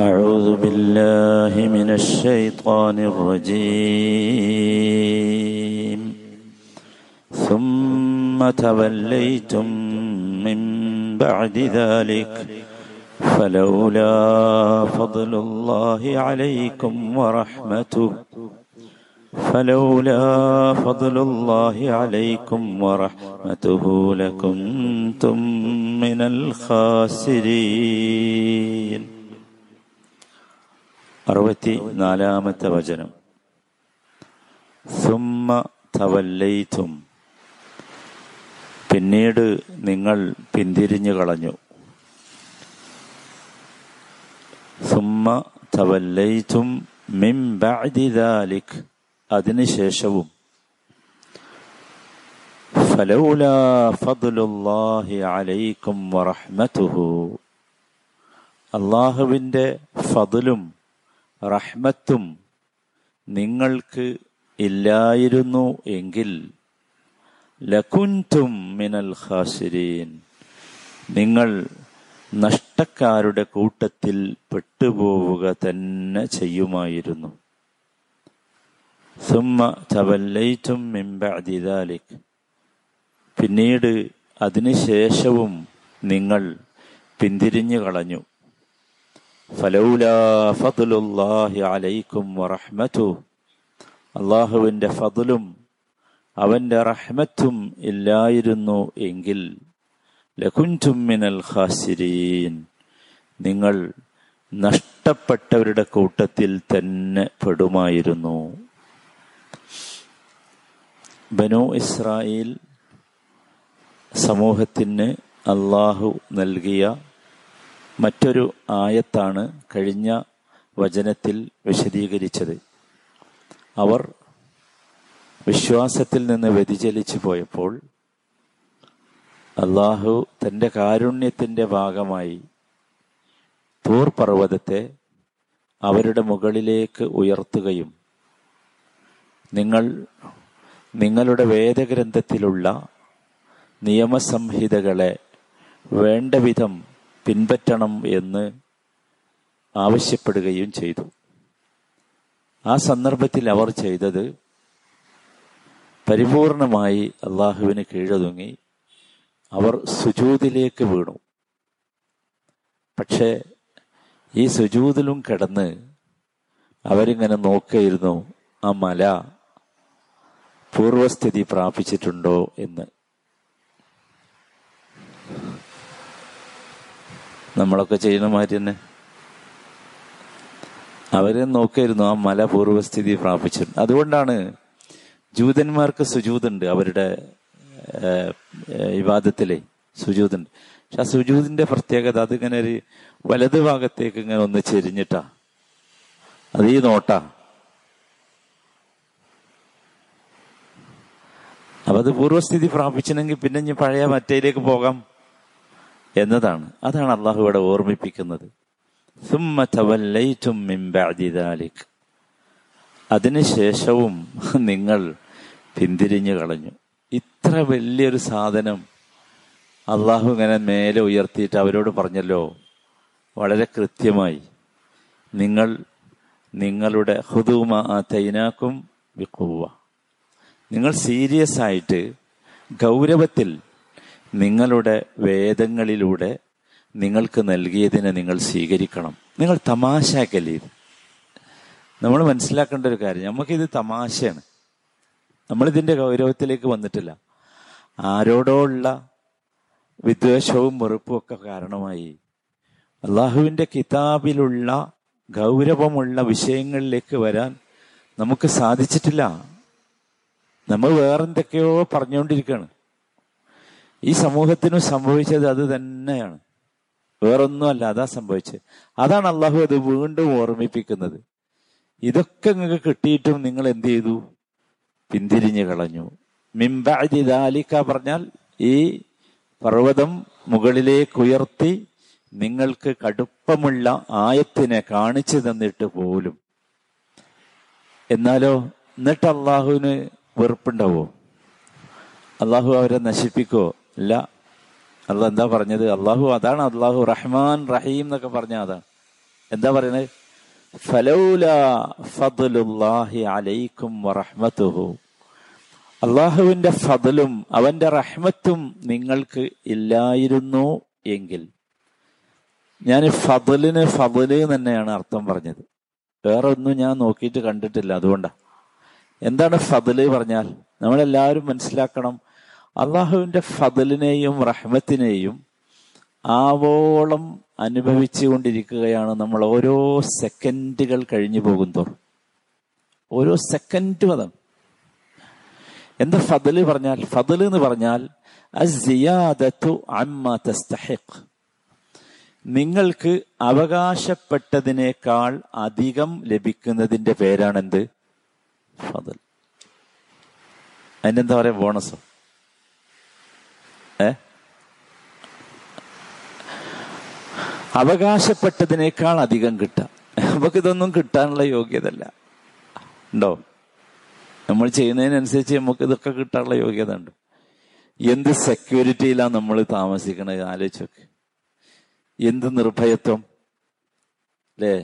أعوذ بالله من الشيطان الرجيم. ثم توليتم من بعد ذلك فلولا فضل الله عليكم ورحمته فلولا فضل الله عليكم ورحمته لكنتم من الخاسرين. അറുപത്തി നാലാമത്തെ വചനം. സുമ്മ തവല്ലയിത്തും പിന്നീട് നിങ്ങൾ പിന്തിരിഞ്ഞു കളഞ്ഞു. സുമ്മ തവല്ലയിത്തും മിം ബാദിദാലിക് അതിനുശേഷവും ഫദ്ലുല്ലാഹി അലൈക്കും ഫضലും റഹ്മത്തും നിങ്ങൾക്ക് ഇല്ലായിരുന്നു എങ്കിൽ ലകുൻതും മിനൽ ഖാസിരീൻ. നിങ്ങൾ നഷ്ടക്കാരുടെ കൂട്ടത്തിൽ പെട്ടുപോവുക തന്നെ ചെയ്യുമായിരുന്നു. സുമ്മ തവല്ലൈറ്റും മിൻ ബഅദി ദാലിക്. പിന്നീട് അതിനുശേഷവും നിങ്ങൾ പിന്തിരിഞ്ഞു കളഞ്ഞു ഫലൗലാ ഫതുലുല്ലാഹി അലൈക്കും വറഹ്മതു അള്ളാഹുവിന്റെ ഫതിലും അവന്റെ റഹ്മത്തും ഇല്ലായിരുന്നു എങ്കിൽ ലകുൻതും മിനൽ ഖാസിരീൻ. നിങ്ങൾ നഷ്ടപ്പെട്ടവരുടെ കൂട്ടത്തിൽ തന്നെ പെടുമായിരുന്നു. ബനു ഇസ്രായേൽ സമൂഹത്തിന് അള്ളാഹു നൽകിയ മറ്റൊരു ആയത്താണ് കഴിഞ്ഞ വചനത്തിൽ വിശദീകരിച്ചത്. അവർ വിശ്വാസത്തിൽ നിന്ന് വ്യതിചലിച്ചു പോയപ്പോൾ അള്ളാഹു തന്റെ കാരുണ്യത്തിന്റെ ഭാഗമായി തൂർ പർവതത്തെ അവരുടെ മുകളിലേക്ക് ഉയർത്തുകയും നിങ്ങൾ നിങ്ങളുടെ വേദഗ്രന്ഥത്തിലുള്ള നിയമസംഹിതകളെ വേണ്ട വിധം പിൻപറ്റണം എന്ന് ആവശ്യപ്പെടുകയും ചെയ്തു. ആ സന്ദർഭത്തിൽ അവർ ചെയ്തത് പരിപൂർണമായി അള്ളാഹുവിന് കീഴൊതുങ്ങി. അവർ സുജൂതിലേക്ക് വീണു. പക്ഷേ ഈ സുജൂതിലും കിടന്ന് അവരിങ്ങനെ നോക്കിയിരുന്നു ആ മല പൂർവസ്ഥിതി പ്രാപിച്ചിട്ടുണ്ടോ എന്ന്. നമ്മളൊക്കെ ചെയ്യുന്ന മാതിരി തന്നെ. അവരെ നോക്കായിരുന്നു ആ മല പ്രാപിച്ചത് പ്രാപിച്ചിട്ടുണ്ട് അതുകൊണ്ടാണ് ജൂതന്മാർക്ക് സുജൂതുണ്ട് അവരുടെ വിവാദത്തിലെ സുജൂതുണ്ട്. പക്ഷെ ആ സുജൂതിന്റെ പ്രത്യേകത അതിങ്ങനെ ഒരു വലത് ഭാഗത്തേക്ക് ഇങ്ങനെ ഒന്ന് ചെരിഞ്ഞിട്ടാ. അത് ഈ നോട്ടാ. അപ്പൊ അത് പൂർവസ്ഥിതി പ്രാപിച്ചില്ലെങ്കിൽ പിന്നെ ഇനി പഴയ മറ്റേലേക്ക് പോകാം. എന്നതാണ്. അതാണ് അള്ളാഹു ഇവിടെ ഓർമ്മിപ്പിക്കുന്നത്. അതിനുശേഷവും നിങ്ങൾ പിന്തിരിഞ്ഞു കളഞ്ഞു. ഇത്ര വലിയൊരു സാധനം അള്ളാഹു ഇങ്ങനെ മേലെ ഉയർത്തിയിട്ട് അവരോട് പറഞ്ഞല്ലോ. വളരെ കൃത്യമായി. നിങ്ങൾ നിങ്ങളുടെ ഹുദൂമ തൈനാക്കും വിക്കുവ നിങ്ങൾ സീരിയസ് ആയിട്ട് ഗൗരവത്തിൽ നിങ്ങളുടെ വേദങ്ങളിലൂടെ നിങ്ങൾക്ക് നൽകിയതിനെ നിങ്ങൾ സ്വീകരിക്കണം. നിങ്ങൾ തമാശാക്കല്ലേ ഇത് നമ്മൾ മനസ്സിലാക്കേണ്ട ഒരു കാര്യം നമുക്കിത് തമാശയാണ്. നമ്മളിതിന്റെ ഗൗരവത്തിലേക്ക് വന്നിട്ടില്ല. ആരോടോ ഉള്ള വിദ്വേഷവും വെറുപ്പും ഒക്കെ കാരണമായി അള്ളാഹുവിന്റെ കിതാബിലുള്ള ഗൗരവമുള്ള വിഷയങ്ങളിലേക്ക് വരാൻ നമുക്ക് സാധിച്ചിട്ടില്ല. നമ്മൾ വേറെന്തൊക്കെയോ പറഞ്ഞുകൊണ്ടിരിക്കുകയാണ്. ഈ സമൂഹത്തിനും സംഭവിച്ചത് അത് തന്നെയാണ്. വേറൊന്നുമല്ല അതാ സംഭവിച്ചത്. അതാണ് അള്ളാഹു അത് വീണ്ടും ഓർമ്മിപ്പിക്കുന്നത്. ഇതൊക്കെ നിങ്ങൾക്ക് കിട്ടിയിട്ടും നിങ്ങൾ എന്ത് ചെയ്തു? പിന്തിരിഞ്ഞു കളഞ്ഞു. മിംബാജി ദാലിക്ക പറഞ്ഞാൽ ഈ പർവതം മുകളിലേക്ക് ഉയർത്തി നിങ്ങൾക്ക് കടുപ്പമുള്ള ആയത്തിനെ കാണിച്ചു തന്നിട്ട് പോലും. എന്നാലോ എന്നിട്ട് അള്ളാഹുവിന് വെറുപ്പുണ്ടാവോ? അള്ളാഹു അവരെ നശിപ്പിക്കോ? ഇല്ല അല്ല എന്താ പറഞ്ഞത്? അള്ളാഹു അതാണ് അള്ളാഹു റഹ്മാൻ റഹീം എന്നൊക്കെ പറഞ്ഞ അതാണ്. എന്താ പറയുന്നത്? അലൈക്കും അള്ളാഹുവിന്റെ ഫതലും അവന്റെ റഹ്മത്തും നിങ്ങൾക്ക് ഇല്ലായിരുന്നു എങ്കിൽ. ഞാൻ ഫതലിന് ഫതൽ തന്നെയാണ് അർത്ഥം പറഞ്ഞത്. വേറെ ഒന്നും ഞാൻ നോക്കിയിട്ട് കണ്ടിട്ടില്ല അതുകൊണ്ടാണ് എന്താണ് ഫതൽ പറഞ്ഞാൽ? നമ്മളെല്ലാവരും മനസ്സിലാക്കണം. അള്ളാഹുവിന്റെ ഫതലിനെയും റഹ്മത്തിനെയും ആവോളം അനുഭവിച്ചു കൊണ്ടിരിക്കുകയാണ് നമ്മൾ ഓരോ സെക്കൻഡുകൾ കഴിഞ്ഞു പോകും തോറും ഓരോ സെക്കൻഡ് മതം എന്താ ഫതൽ പറഞ്ഞാൽ ഫതൽ എന്ന് പറഞ്ഞാൽ നിങ്ങൾക്ക് അവകാശപ്പെട്ടതിനേക്കാൾ അധികം ലഭിക്കുന്നതിന്റെ പേരാണെന്ത്? ഫതൽ. അതിനെന്താ പറയാ? ബോണസോ. അവകാശപ്പെട്ടതിനേക്കാൾ അധികം കിട്ടാം നമുക്കിതൊന്നും കിട്ടാനുള്ള യോഗ്യതല്ല ഉണ്ടോ? നമ്മൾ ചെയ്യുന്നതിനനുസരിച്ച് നമുക്ക് ഇതൊക്കെ കിട്ടാനുള്ള യോഗ്യത ഉണ്ട്. എന്ത് സെക്യൂരിറ്റിയിലാണ് നമ്മൾ താമസിക്കുന്നത് ആലോചിച്ചൊക്കെ എന്ത് നിർഭയത്വം? അല്ലേ?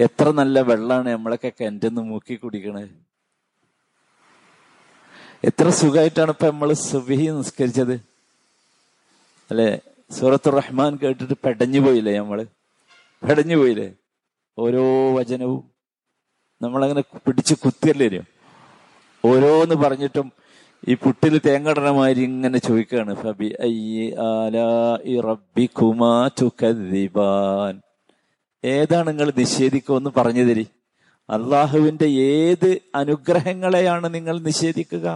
എത്ര നല്ല വെള്ളമാണ് നമ്മളൊക്കെ കിണറ്റിന്ന് മൂക്കി കുടിക്കണത്. എത്ര സുഖമായിട്ടാണ് ഇപ്പൊ നമ്മൾ സുബിഹി നിസ്കരിച്ചത്? അല്ലെ? സൂറത്തു റഹ്മാൻ കേട്ടിട്ട് പെടഞ്ഞു പോയില്ലേ നമ്മൾ? പെടഞ്ഞു പോയില്ലേ? ഓരോ വചനവും നമ്മളങ്ങനെ പിടിച്ച് കുത്തിയല്ലേ വരും. ഓരോന്ന് പറഞ്ഞിട്ടും ഈ പുട്ടിൽ തേങ്ങടനമാരി ഇങ്ങനെ ചോദിക്കാണ്. ഫബി റബ്ബിക്കുമാ തുകദ്ദിബാൻ ഏതാണ് നിങ്ങൾ നിഷേധിക്കുമെന്ന് പറഞ്ഞു തരി അള്ളാഹുവിന്റെ ഏത് അനുഗ്രഹങ്ങളെയാണ് നിങ്ങൾ നിഷേധിക്കുക?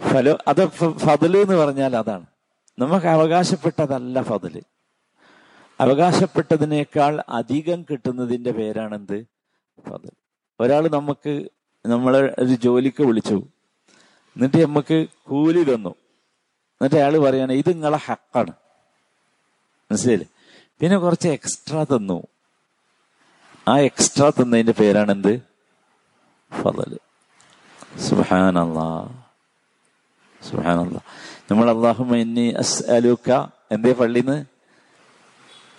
ഫലോ അത് ഫതിൽ എന്ന് പറഞ്ഞാൽ അതാണ്. നമുക്ക് അവകാശപ്പെട്ടതല്ല ഫതിൽ. അവകാശപ്പെട്ടതിനേക്കാൾ അധികം കിട്ടുന്നതിന്റെ പേരാണെന്ത്? ഫതിൽ ഒരാൾ നമുക്ക് നമ്മളെ ഒരു ജോലിക്ക് വിളിച്ചു. എന്നിട്ട് നമുക്ക് കൂലി തന്നു. എന്നിട്ട് അയാൾ പറയാണ് ഇത് നിങ്ങളെ ഹക്കാണ്. മനസ്സിലായില്ലേ? പിന്നെ കുറച്ച് എക്സ്ട്രാ തന്നു. ആ എക്സ്ട്രാ തന്നതിന്റെ പേരാണെന്ത്? ഫതൽ. സുഹാനല്ലാ സുഹാനല്ലാ നമ്മൾ അള്ളാഹുമ ഇന്നി അസ് അലൂക്ക എന്തേ പള്ളിന്ന്?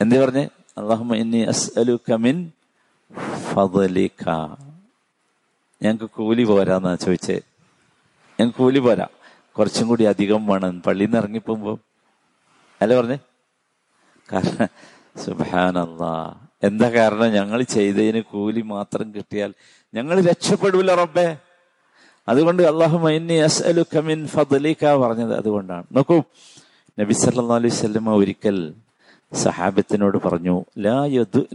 എന്തേ പറഞ്ഞേ? അള്ളാഹുമ ഇന്നി അസ് അലൂക്ക മിൻ ഫലിക്ക ഞങ്ങൾക്ക് കൂലി പോരാന്നാ ചോദിച്ചേ. ഞങ്ങൾക്ക് കൂലി പോരാ. കുറച്ചും കൂടി അധികം വേണം. പള്ളിയിൽ നിന്ന് ഇറങ്ങിപ്പോകുമ്പോ. അല്ല പറഞ്ഞേ? കാരണം സുബാനല്ലാ എന്താ കാരണം? ഞങ്ങൾ ചെയ്തതിന് കൂലി മാത്രം കിട്ടിയാൽ ഞങ്ങൾ രക്ഷപ്പെടൂല റബ്ബേ. അതുകൊണ്ട് അള്ളാഹു മൈന്നി അസ്അലു കമിൻ ഫضലിക പറഞ്ഞത് അതുകൊണ്ടാണ്. നോക്കൂ നബി സല്ലാ അലൈഹി സ്വല്ലമ്മ ഒരിക്കൽ സഹാബത്തിനോട് പറഞ്ഞു ലാ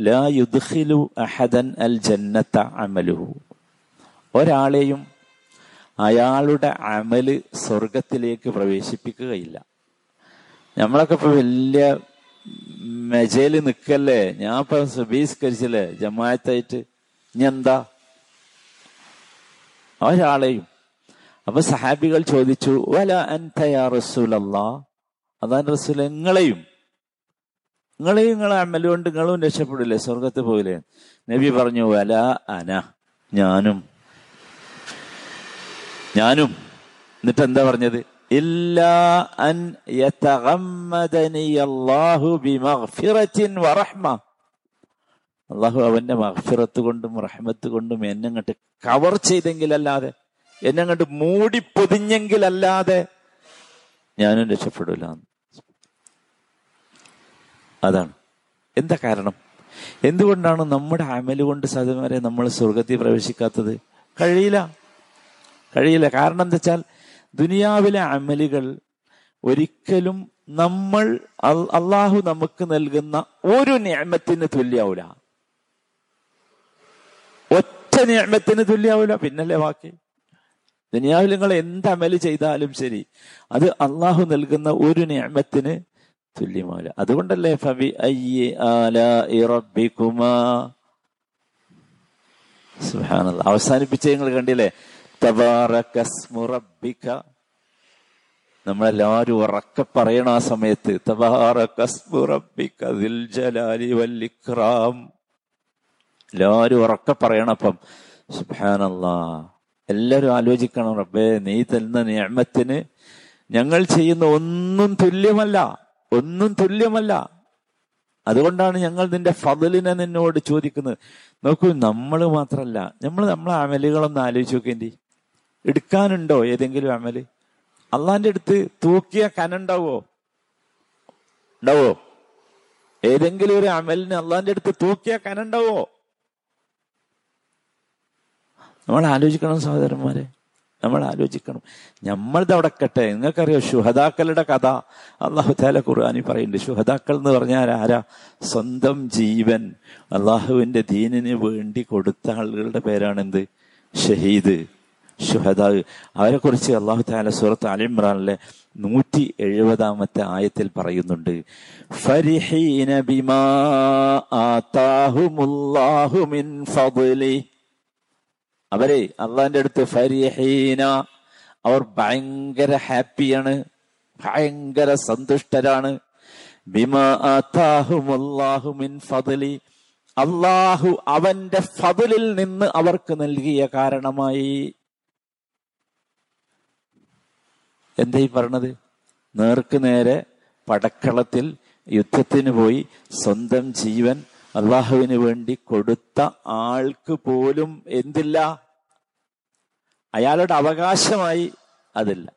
ലാ യുദ്ഖിലു അഹദൻ അൽ അമലുഹു. ഒരാളെയും അയാളുടെ അമൽ സ്വർഗത്തിലേക്ക് പ്രവേശിപ്പിക്കുകയില്ല. നമ്മളൊക്കെ ഇപ്പൊ വലിയ മെജയിൽ നിൽക്കല്ലേ ഞാൻ ഇപ്പൊ സുബീസ്കരിച്ചില്ലേ ജമായത്തായിട്ട് ഇനി എന്താ? ഒരാളെയും. അപ്പൊ സഹാബികൾ ചോദിച്ചു വല അൻതയാ റസൂലല്ലാ? അതാൻ റസൂൽ നിങ്ങളെയും നിങ്ങളെയും നിങ്ങളെ അമലുകൊണ്ട് നിങ്ങളും രക്ഷപ്പെടില്ലേ? സ്വർഗത്തിൽ പോയില്ലേ? നബി പറഞ്ഞു വല അന ഞാനും ഞാനും. എന്നിട്ട് എന്താ പറഞ്ഞത്? ഇല്ലാ അൻ ബിമഗ്ഫിറത്തിൻ വറഹ്മ. അള്ളാഹു അവന്റെ മഹഫിറത്ത് കൊണ്ടും റഹ്മത്ത് കൊണ്ടും എന്നെ അങ്ങോട്ട് കവർ ചെയ്തെങ്കിലല്ലാതെ എന്നെ അങ്ങോട്ട് മൂടി പൊതിഞ്ഞെങ്കിലല്ലാതെ ഞാനും രക്ഷപ്പെടില്ല അതാണ്. എന്താ കാരണം? എന്തുകൊണ്ടാണ് നമ്മുടെ അമൽ കൊണ്ട് സഹോദരന്മാരെ നമ്മൾ സ്വർഗത്തിൽ പ്രവേശിക്കാത്തത്? കഴിയില്ല. കഴിയില്ല. കാരണം എന്താ വെച്ചാൽ ദുനിയാവിലെ അമലുകൾ ഒരിക്കലും നമ്മൾ അള്ളാഹു നമുക്ക് നൽകുന്ന ഒരു നിയമത്തിന് തുല്യാവൂല. ഒറ്റ നിയമത്തിന് തുല്യാവൂല. പിന്നല്ലേ ബാക്കി? ദുനിയാവിൽ നിങ്ങൾ എന്ത് അമൽ ചെയ്താലും ശരി അത് അള്ളാഹു നൽകുന്ന ഒരു നിയമത്തിന് തുല്യമാവില്ല അതുകൊണ്ടല്ലേ ഫബി അവസാനിപ്പിച്ച നിങ്ങൾ കണ്ടില്ലേ? നമ്മളെല്ലാരും ഉറക്കെ പറയണ ആ സമയത്ത്. തബാറക്കസ്മുറബിക്ക ദിൽ ജലാലി വല്ലിക്രാം എല്ലാരും ഉറക്കെ പറയണപ്പം സുബാനല്ലാ എല്ലാരും ആലോചിക്കണം റബ്ബേ നീ തരുന്ന നിയമത്തിന് ഞങ്ങൾ ചെയ്യുന്ന ഒന്നും തുല്യമല്ല ഒന്നും തുല്യമല്ല. അതുകൊണ്ടാണ് ഞങ്ങൾ നിന്റെ ഫതിലിനെ നിന്നോട് ചോദിക്കുന്നത്. നോക്കൂ നമ്മൾ മാത്രമല്ല നമ്മൾ നമ്മളെ അമലുകളൊന്ന് ആലോചിച്ച് നോക്കേണ്ടി എടുക്കാനുണ്ടോ ഏതെങ്കിലും അമൽ? അള്ളാന്റെ അടുത്ത് തൂക്കിയ കനുണ്ടാവോ ഉണ്ടാവോ? ഏതെങ്കിലും ഒരു അമലിന് അള്ളാന്റെ അടുത്ത് തൂക്കിയ കനുണ്ടാവോ നമ്മൾ ആലോചിക്കണം സഹോദരന്മാരെ. നമ്മൾ ആലോചിക്കണം നമ്മളിത് അവിടെ കെട്ടെ നിങ്ങൾക്കറിയോ ശുഹദാക്കളുടെ കഥ? അള്ളാഹു താല ഖുർആാനി പറയുന്നുണ്ട്. ശുഹദാക്കൾ എന്ന് പറഞ്ഞാൽ ആരാ? സ്വന്തം ജീവൻ. അള്ളാഹുവിന്റെ ദീനിന് വേണ്ടി കൊടുത്ത ആളുകളുടെ പേരാണ് എന്ത് ഷഹീദ്. ഷുഹദാ അവരെ കുറിച്ച് അള്ളാഹു താല സൂറത്ത് അലിമ്രാനിലെ നൂറ്റി എഴുപതാമത്തെ ആയത്തിൽ പറയുന്നുണ്ട്. ഫരിഹീന ബിമാ ആതാഹുമുല്ലാഹു മിൻ അവരെ അള്ളാന്റെ അടുത്ത് ഫരിഹീന അവർ ഭയങ്കര ഹാപ്പിയാണ് ഭയങ്കര സന്തുഷ്ടരാണ്. അള്ളാഹു അവന്റെ ഫതിലിൽ നിന്ന് അവർക്ക് നൽകിയ കാരണമായി. എന്തായി പറഞ്ഞത്? നേർക്ക് നേരെ പടക്കളത്തിൽ യുദ്ധത്തിന് പോയി സ്വന്തം ജീവൻ അള്ളാഹുവിന് വേണ്ടി കൊടുത്ത ആൾക്ക് പോലും എന്തില്ല? അയാളുടെ അവകാശമായി അതില്ല.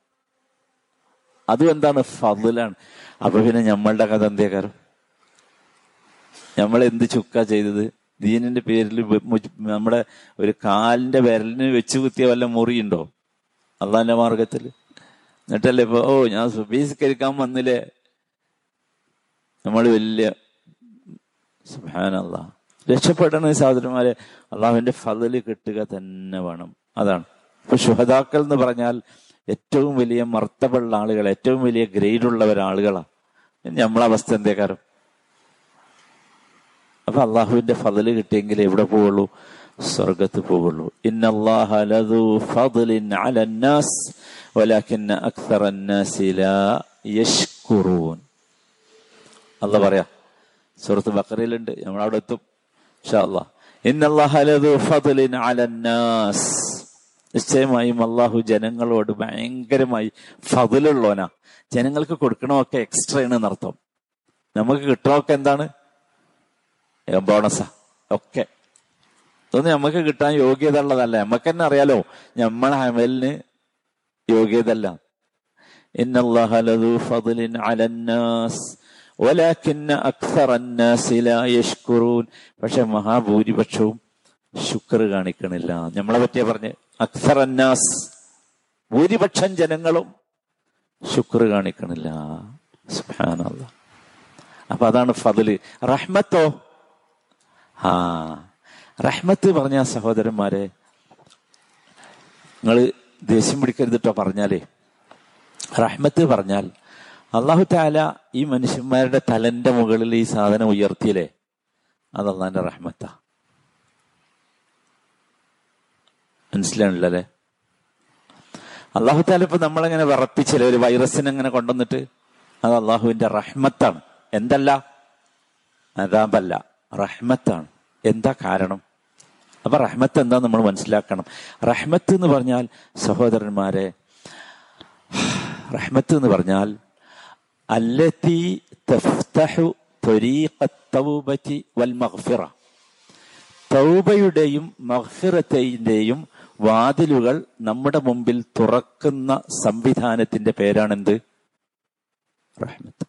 അതും എന്താണ് ഫതിലാണ്. അപ്പൊ പിന്നെ നമ്മളുടെ കഥ എന്തേക്കാരം നമ്മൾ എന്ത് ചുക്ക ചെയ്തത്? ദീനിന്റെ പേരിൽ നമ്മുടെ ഒരു കാലിന്റെ വിരലിന് വെച്ച് കുത്തിയ വല്ല മുറിയുണ്ടോ? അള്ളാന്റെ മാർഗത്തിൽ. എന്നിട്ടല്ലേ ഇപ്പൊ ഓ ഞാൻ സുബീസ്കരിക്കാൻ വന്നില്ലേ? നമ്മൾ വലിയ സുഹാനല്ല രക്ഷപ്പെടണ സഹോദരന്മാരെ അള്ളാഹുവിന്റെ ഫതിൽ കിട്ടുക തന്നെ വേണം. അതാണ്. ഇപ്പൊ ശുഹതാക്കൾ എന്ന് പറഞ്ഞാൽ ഏറ്റവും വലിയ മർത്തപ്പുള്ള ആളുകൾ ഏറ്റവും വലിയ ഗ്രേഡ് ഉള്ളവർ ആളുകളാണ് നമ്മളെ അവസ്ഥ എന്തേക്കാരം? അപ്പൊ അള്ളാഹുവിന്റെ ഫതിൽ കിട്ടിയെങ്കിൽ എവിടെ പോവുള്ളൂ? സ്വർഗത്ത് പോവുള്ളൂ. അല്ല പറയാ സുഹൃത്ത് ബക്കറയിലുണ്ട് നമ്മൾ അവിടെ എത്തും നിശ്ചയമായും അള്ളാഹു ജനങ്ങളോട് ഭയങ്കരമായി ഫതിലുള്ളോനാ ജനങ്ങൾക്ക് കൊടുക്കണമൊക്കെ എക്സ്ട്രാ ആണ് എന്നർത്ഥം. നമുക്ക് കിട്ടണമൊക്കെ എന്താണ്? ബോണസാ ഒക്കെ. ഇതൊന്നും നമുക്ക് കിട്ടാൻ യോഗ്യത ഉള്ളതല്ല നമുക്ക് തന്നെ അറിയാലോ നമ്മളെ അമലിന് പക്ഷെ മഹാഭൂരിപക്ഷവും ശുക്ർ കാണിക്കണില്ല. നമ്മളെ പറ്റിയ പറഞ്ഞ് അക്സർ അന്നാസ് ഭൂരിപക്ഷം ജനങ്ങളും ശുക്ർ കാണിക്കണില്ല. സുഹാനല്ല അപ്പൊ അതാണ് ഫതിൽ. റഹ്മത്തോ? ആ റഹ്മത്ത് പറഞ്ഞ സഹോദരന്മാരെ നിങ്ങൾ ദേഷ്യം പിടിക്കരുതിട്ടോ പറഞ്ഞാലേ. റഹ്മത്ത് പറഞ്ഞാൽ അള്ളാഹു താല ഈ മനുഷ്യന്മാരുടെ തലന്റെ മുകളിൽ ഈ സാധനം ഉയർത്തിയില്ലേ? അത് അള്ളാന്റെ റഹ്മത്ത. മനസ്സിലാണല്ലേ അള്ളാഹു താല ഇപ്പൊ നമ്മളെങ്ങനെ വിറപ്പിച്ചില്ലേ? ഒരു വൈറസിനെ അങ്ങനെ കൊണ്ടുവന്നിട്ട് അത് അള്ളാഹുവിന്റെ റഹ്മത്താണ്. എന്തല്ല? അതാബല്ല റഹ്മത്താണ്. എന്താ കാരണം? അപ്പൊ റഹ്മത്ത് എന്താ നമ്മൾ മനസ്സിലാക്കണം. റഹ്മത്ത് എന്ന് പറഞ്ഞാൽ സഹോദരന്മാരെ റഹ്മത്ത് എന്ന് പറഞ്ഞാൽ അല്ലത്തി തഫ്തഹു വൽ തൗബയുടെയും വാതിലുകൾ നമ്മുടെ മുമ്പിൽ തുറക്കുന്ന സംവിധാനത്തിന്റെ പേരാണെന്ത്? റഹ്മത്ത്.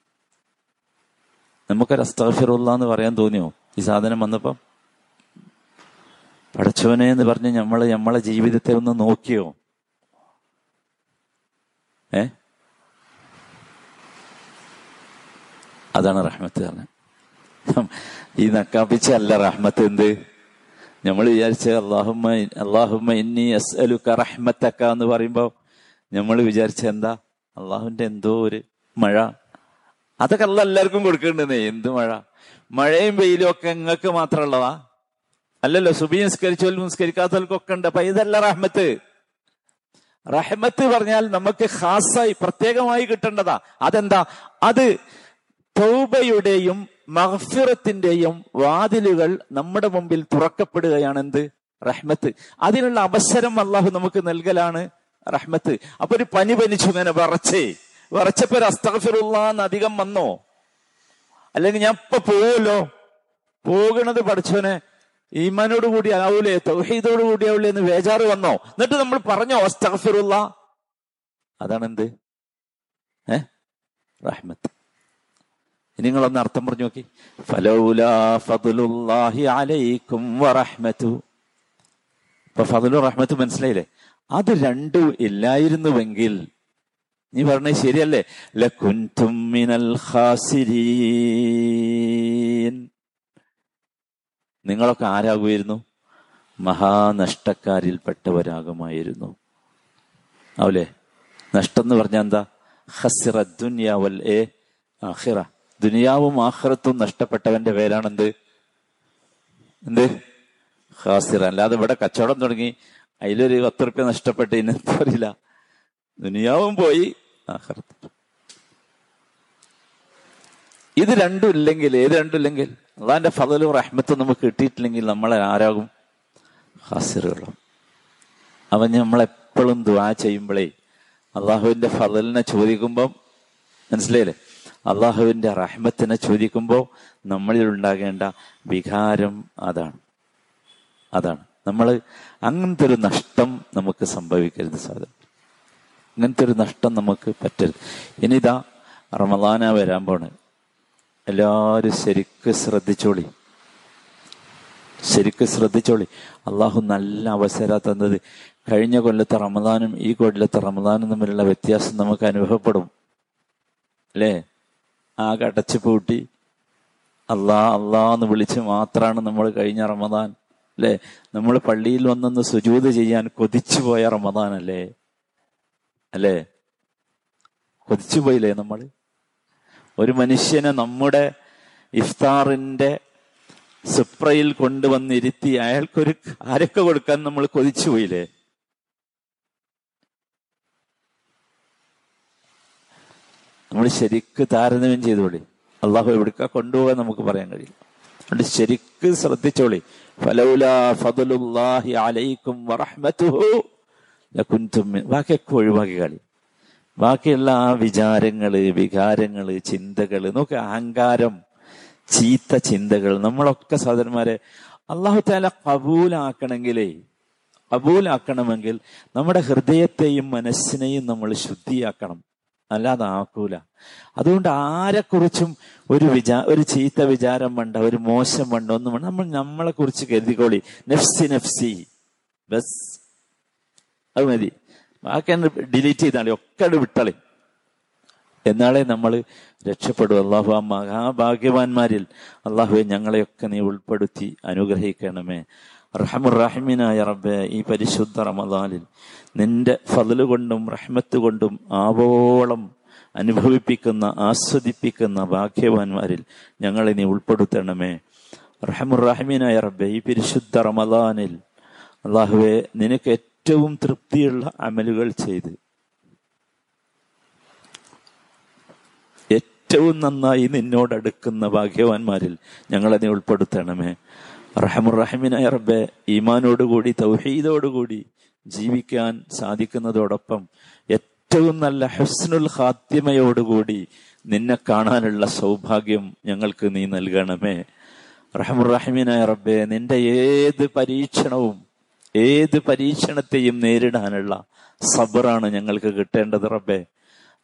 നമുക്കൊരു അസ്തഫിറുള്ള എന്ന് പറയാൻ തോന്നിയോ? ഈ സാധനം വന്നപ്പം? പഠിച്ചവനെ എന്ന് പറഞ്ഞ് നമ്മൾ നമ്മളെ ജീവിതത്തെ ഒന്ന് നോക്കിയോ? ഏ? അതാണ് റഹ്മത്ത് പറഞ്ഞത്. ഈ നക്കാപ്പിച്ച അല്ല റഹ്മത്ത് എന്ത്? നമ്മൾ വിചാരിച്ച അള്ളാഹുമ്മ അള്ളാഹുമ്മ ഇന്നി റഹ്മത്തക്ക എന്ന് പറയുമ്പോൾ നമ്മൾ വിചാരിച്ച എന്താ? അള്ളാഹുവിന്റെ എന്തോ ഒരു മഴ. അതൊക്കെ അല്ല എല്ലാവർക്കും കൊടുക്കേണ്ടതേ എന്ത് മഴ? മഴയും വെയിലും ഒക്കെ നിങ്ങൾക്ക് മാത്രമുള്ളതാ. അല്ലല്ലോ സുബി നിസ്കരിച്ചോലും നിസ്കരിക്കാത്തവർക്കൊക്കെ ഉണ്ട്. അപ്പൊ ഇതല്ല റഹ്മത്ത്. റഹ്മത്ത് പറഞ്ഞാൽ നമുക്ക് ഖാസായി പ്രത്യേകമായി കിട്ടേണ്ടതാ. അതെന്താ? അത് തൗബയുടെയും മഹഫിറത്തിന്റെയും വാതിലുകൾ നമ്മുടെ മുമ്പിൽ തുറക്കപ്പെടുകയാണ് എന്ത് റഹ്മത്ത്. അതിനുള്ള അവസരം അള്ളാഹു നമുക്ക് നൽകലാണ് റഹ്മത്ത്. അപ്പൊ ഒരു പനി പനിച്ചു ഇങ്ങനെ വറച്ചേ. വറച്ചപ്പോ ഒരു അധികം വന്നോ? അല്ലെങ്കിൽ ഞാൻ ഇപ്പൊ പോവല്ലോ? പോകണത് പഠിച്ചവനെ ഈമാനോട് കൂടി ആവൂലേ? തൗഹീദോട് കൂടി ആവൂലേ എന്ന് വേജാറ് വന്നോ? എന്നിട്ട് നമ്മൾ പറഞ്ഞോ അസ്തഫിറുള്ള അതാണ് എന്ത് ഏഹ് റഹ്മത്ത്. നിങ്ങളൊന്ന് അർത്ഥം പറഞ്ഞു നോക്കി. ഫലൗലാഹി അലൈക്കും ഇപ്പൊ ഫതുലു റഹ്മത്ത് മനസ്സിലായില്ലേ? അത് രണ്ടും ഇല്ലായിരുന്നുവെങ്കിൽ നീ പറഞ്ഞത് ശരിയല്ലേ? ലകുൻതും മിനൽ ഖാസിരീൻ. നിങ്ങളൊക്കെ ആരാകുമായിരുന്നു? മഹാനഷ്ടക്കാരിൽപ്പെട്ടവരാകുമായിരുന്നു. ആവൂലേ? നഷ്ടം എന്ന് പറഞ്ഞാൽ എന്താ? ഹസിറ ദുനിയാവൽ എ ആഹിറ ദുനിയാവും ആഹ്റത്തും നഷ്ടപ്പെട്ടവന്റെ പേരാണെന്ത്? എന്ത്? ഹാസിർ അല്ലാതെ ഇവിടെ കച്ചവടം തുടങ്ങി അതിലൊരു പത്ത് റുപ്യ നഷ്ടപ്പെട്ട് ഇനി പോരില്ല ദുനിയാവും പോയി ആഹ്റത്ത്. ഇത് രണ്ടും ഇല്ലെങ്കിൽ ഏത് രണ്ടും ഇല്ലെങ്കിൽ അള്ളാന്റെ ഫതലും റഹ്മത്തും നമുക്ക് കിട്ടിയിട്ടില്ലെങ്കിൽ നമ്മളെ ആരാകും? ഹാസിറുകളും അവൻ നമ്മളെപ്പോഴും ദുആ ചെയ്യുമ്പോഴേ അള്ളാഹുവിന്റെ ഫതലിനെ ചോദിക്കുമ്പം മനസ്സിലായില്ലേ? അള്ളാഹുവിന്റെ റഹ്മത്തിനെ ചോദിക്കുമ്പോൾ നമ്മളിൽ ഉണ്ടാകേണ്ട വികാരം അതാണ്. അതാണ്. നമ്മൾ അങ്ങനത്തെ ഒരു നഷ്ടം നമുക്ക് സംഭവിക്കരുത് സാധനം അങ്ങനത്തെ ഒരു നഷ്ടം നമുക്ക് പറ്റരുത്. ഇനിതാ റമദാന വരാൻ പോണ്. എല്ലാവരും ശരിക്ക് ശ്രദ്ധിച്ചോളി. ശരിക്ക് ശ്രദ്ധിച്ചോളി. അള്ളാഹു നല്ല അവസര തന്നത്. കഴിഞ്ഞ കൊല്ലത്തെ റമദാനും ഈ കൊല്ലത്തെ റമദാനും തമ്മിലുള്ള വ്യത്യാസം നമുക്ക് അനുഭവപ്പെടും. അല്ലേ? ആകെ അടച്ചു പൂട്ടി. അള്ളാ അള്ളാ എന്ന് വിളിച്ച് മാത്രമാണ് നമ്മൾ കഴിഞ്ഞ റമദാൻ അല്ലേ? നമ്മൾ പള്ളിയിൽ വന്നൊന്ന് സുജൂത് ചെയ്യാൻ കൊതിച്ചു പോയ റമദാൻ അല്ലേ? അല്ലേ? കൊതിച്ചു പോയില്ലേ നമ്മൾ? ഒരു മനുഷ്യനെ നമ്മുടെ ഇഫ്താറിന്റെ സുപ്രയിൽ കൊണ്ടുവന്നിരുത്തി അയാൾക്കൊരു ആരൊക്കെ കൊടുക്കാൻ നമ്മൾ കൊതിച്ചു പോയില്ലേ? നമ്മൾ ശരിക്ക് താരതമ്യം ചെയ്തോളി. അള്ളാഹു എവിടേക്കാ കൊണ്ടുപോകാൻ നമുക്ക് പറയാൻ കഴിയില്ല. അതുകൊണ്ട് ശരിക്ക് ശ്രദ്ധിച്ചോളി. അലൈക്കും ബാക്കിയൊക്കെ ഒഴിവാക്കി കളി. ബാക്കിയുള്ള ആ വിചാരങ്ങൾ വികാരങ്ങൾ ചിന്തകൾ നോക്ക് അഹങ്കാരം ചീത്ത ചിന്തകൾ നമ്മളൊക്കെ സഹോദരന്മാരെ അള്ളാഹു താല കബൂലാക്കണമെങ്കിലേ കബൂലാക്കണമെങ്കിൽ നമ്മുടെ ഹൃദയത്തെയും മനസ്സിനെയും നമ്മൾ ശുദ്ധിയാക്കണം. അല്ലാതെ ആക്കൂല. അതുകൊണ്ട് ആരെക്കുറിച്ചും ഒരു വിചാ ഒരു ചീത്ത വിചാരം വേണ്ട ഒരു മോശം വേണ്ട ഒന്നും വേണ്ട. നമ്മൾ നമ്മളെ കുറിച്ച് കരുതിക്കോളി. നെഫ്സി നെഫ്സി. ബസ്. അത് മതി. ബാക്കി ഡിലീറ്റ് ചെയ്താളി. ഒക്കെ വിട്ടളി. എന്നാളെ നമ്മൾ രക്ഷപ്പെടും. അള്ളാഹു ആ മഹാഭാഗ്യവാന്മാരിൽ. അള്ളാഹുവെ ഞങ്ങളെയൊക്കെ നീ ഉൾപ്പെടുത്തി അനുഗ്രഹിക്കണമേ. റഹമുറാഹിമിനായ റബ്ബെ ഈ പരിശുദ്ധ റമദാനിൽ നിന്റെ ഫതിൽ കൊണ്ടും റഹ്മത്ത് കൊണ്ടും ആവോളം അനുഭവിപ്പിക്കുന്ന ആസ്വദിപ്പിക്കുന്ന ഭാഗ്യവാന്മാരിൽ ഞങ്ങളെ നീ ഉൾപ്പെടുത്തണമേ. റഹമുറാഹിമിനായ റബ്ബെ ഈ പരിശുദ്ധ റമദാനിൽ അള്ളാഹുവെ നിനക്ക് ഏറ്റവും തൃപ്തിയുള്ള അമലുകൾ ചെയ്ത് ഏറ്റവും നന്നായി നിന്നോടടുക്കുന്ന ഭാഗ്യവാന്മാരിൽ ഞങ്ങളെ നീ ഉൾപ്പെടുത്തണമേ. റഹമുറഹിമിനായ റബ്ബെ ഈമാനോടുകൂടി തൗഹീദോടുകൂടി ജീവിക്കാൻ സാധിക്കുന്നതോടൊപ്പം ഏറ്റവും നല്ല ഹസ്നുൽ ഹാത്തിമയോടുകൂടി നിന്നെ കാണാനുള്ള സൗഭാഗ്യം ഞങ്ങൾക്ക് നീ നൽകണമേ. റഹമുറഹിമിനായ റബ്ബെ നിന്റെ ഏത് പരീക്ഷണവും ഏത് പരീക്ഷണത്തെയും നേരിടാനുള്ള സബറാണ് ഞങ്ങൾക്ക് കിട്ടേണ്ടത് റബ്ബെ.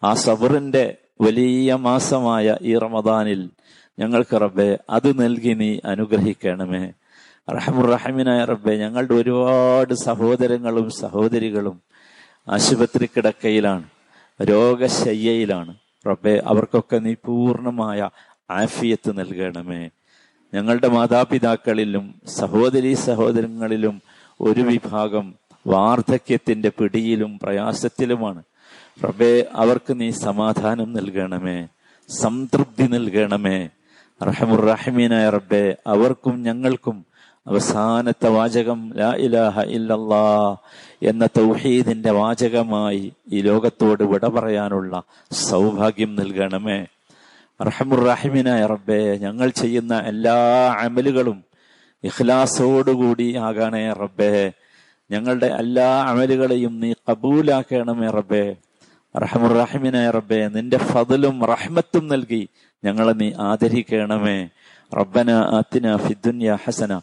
ആ സബറിന്റെ വലിയ മാസമായ ഈ റമദാനിൽ ഞങ്ങൾക്ക് റബ്ബെ അത് നൽകി നീ അനുഗ്രഹിക്കണമേ. റഹമുറഹമിനായ റബ്ബെ ഞങ്ങളുടെ ഒരുപാട് സഹോദരങ്ങളും സഹോദരികളും ആശുപത്രി കിടക്കയിലാണ് രോഗശയ്യയിലാണ്. റബ്ബെ അവർക്കൊക്കെ നീ പൂർണമായ ആഫിയത്ത് നൽകണമേ. ഞങ്ങളുടെ മാതാപിതാക്കളിലും സഹോദരി സഹോദരങ്ങളിലും ഒരു വിഭാഗം വാർദ്ധക്യത്തിന്റെ പിടിയിലും പ്രയാസത്തിലുമാണ്. റബ്ബെ അവർക്ക് നീ സമാധാനം നൽകണമേ സംതൃപ്തി നൽകണമേ. റഹമുറഹിമീനായ റബ്ബെ. അവർക്കും ഞങ്ങൾക്കും അവസാനത്തെ വാചകം ലാ ഇലാഹ ഇല്ലല്ലാ എന്ന തൗഹീദിന്റെ വാചകമായി ഈ ലോകത്തോട് വിട പറയാനുള്ള സൗഭാഗ്യം നൽകണമേ. റഹമുറഹിമിനായ റബ്ബെ. ഞങ്ങൾ ചെയ്യുന്ന എല്ലാ അമലുകളും ഇഖ്ലാസോടുകൂടി ആകണേ റബ്ബേ. ഞങ്ങളുടെ എല്ലാ അമലുകളെയും നീ കബൂലാക്കണമേ റബ്ബേ. റഹമുറഹിമിനായ റബ്ബെ നിന്റെ ഫതലും റഹ്മത്തും നൽകി ഞങ്ങളെ നീ ആദരിക്കണമേ റബ്ബന ആത്തിന ഫിദ്ദുനിയ ഹസന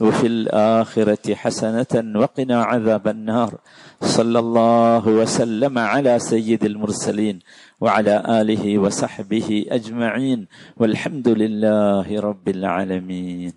وفي الآخرة حسنة وقنا عذاب النار صلى الله وسلم على سيد المرسلين وعلى آله وصحبه أجمعين والحمد لله رب العالمين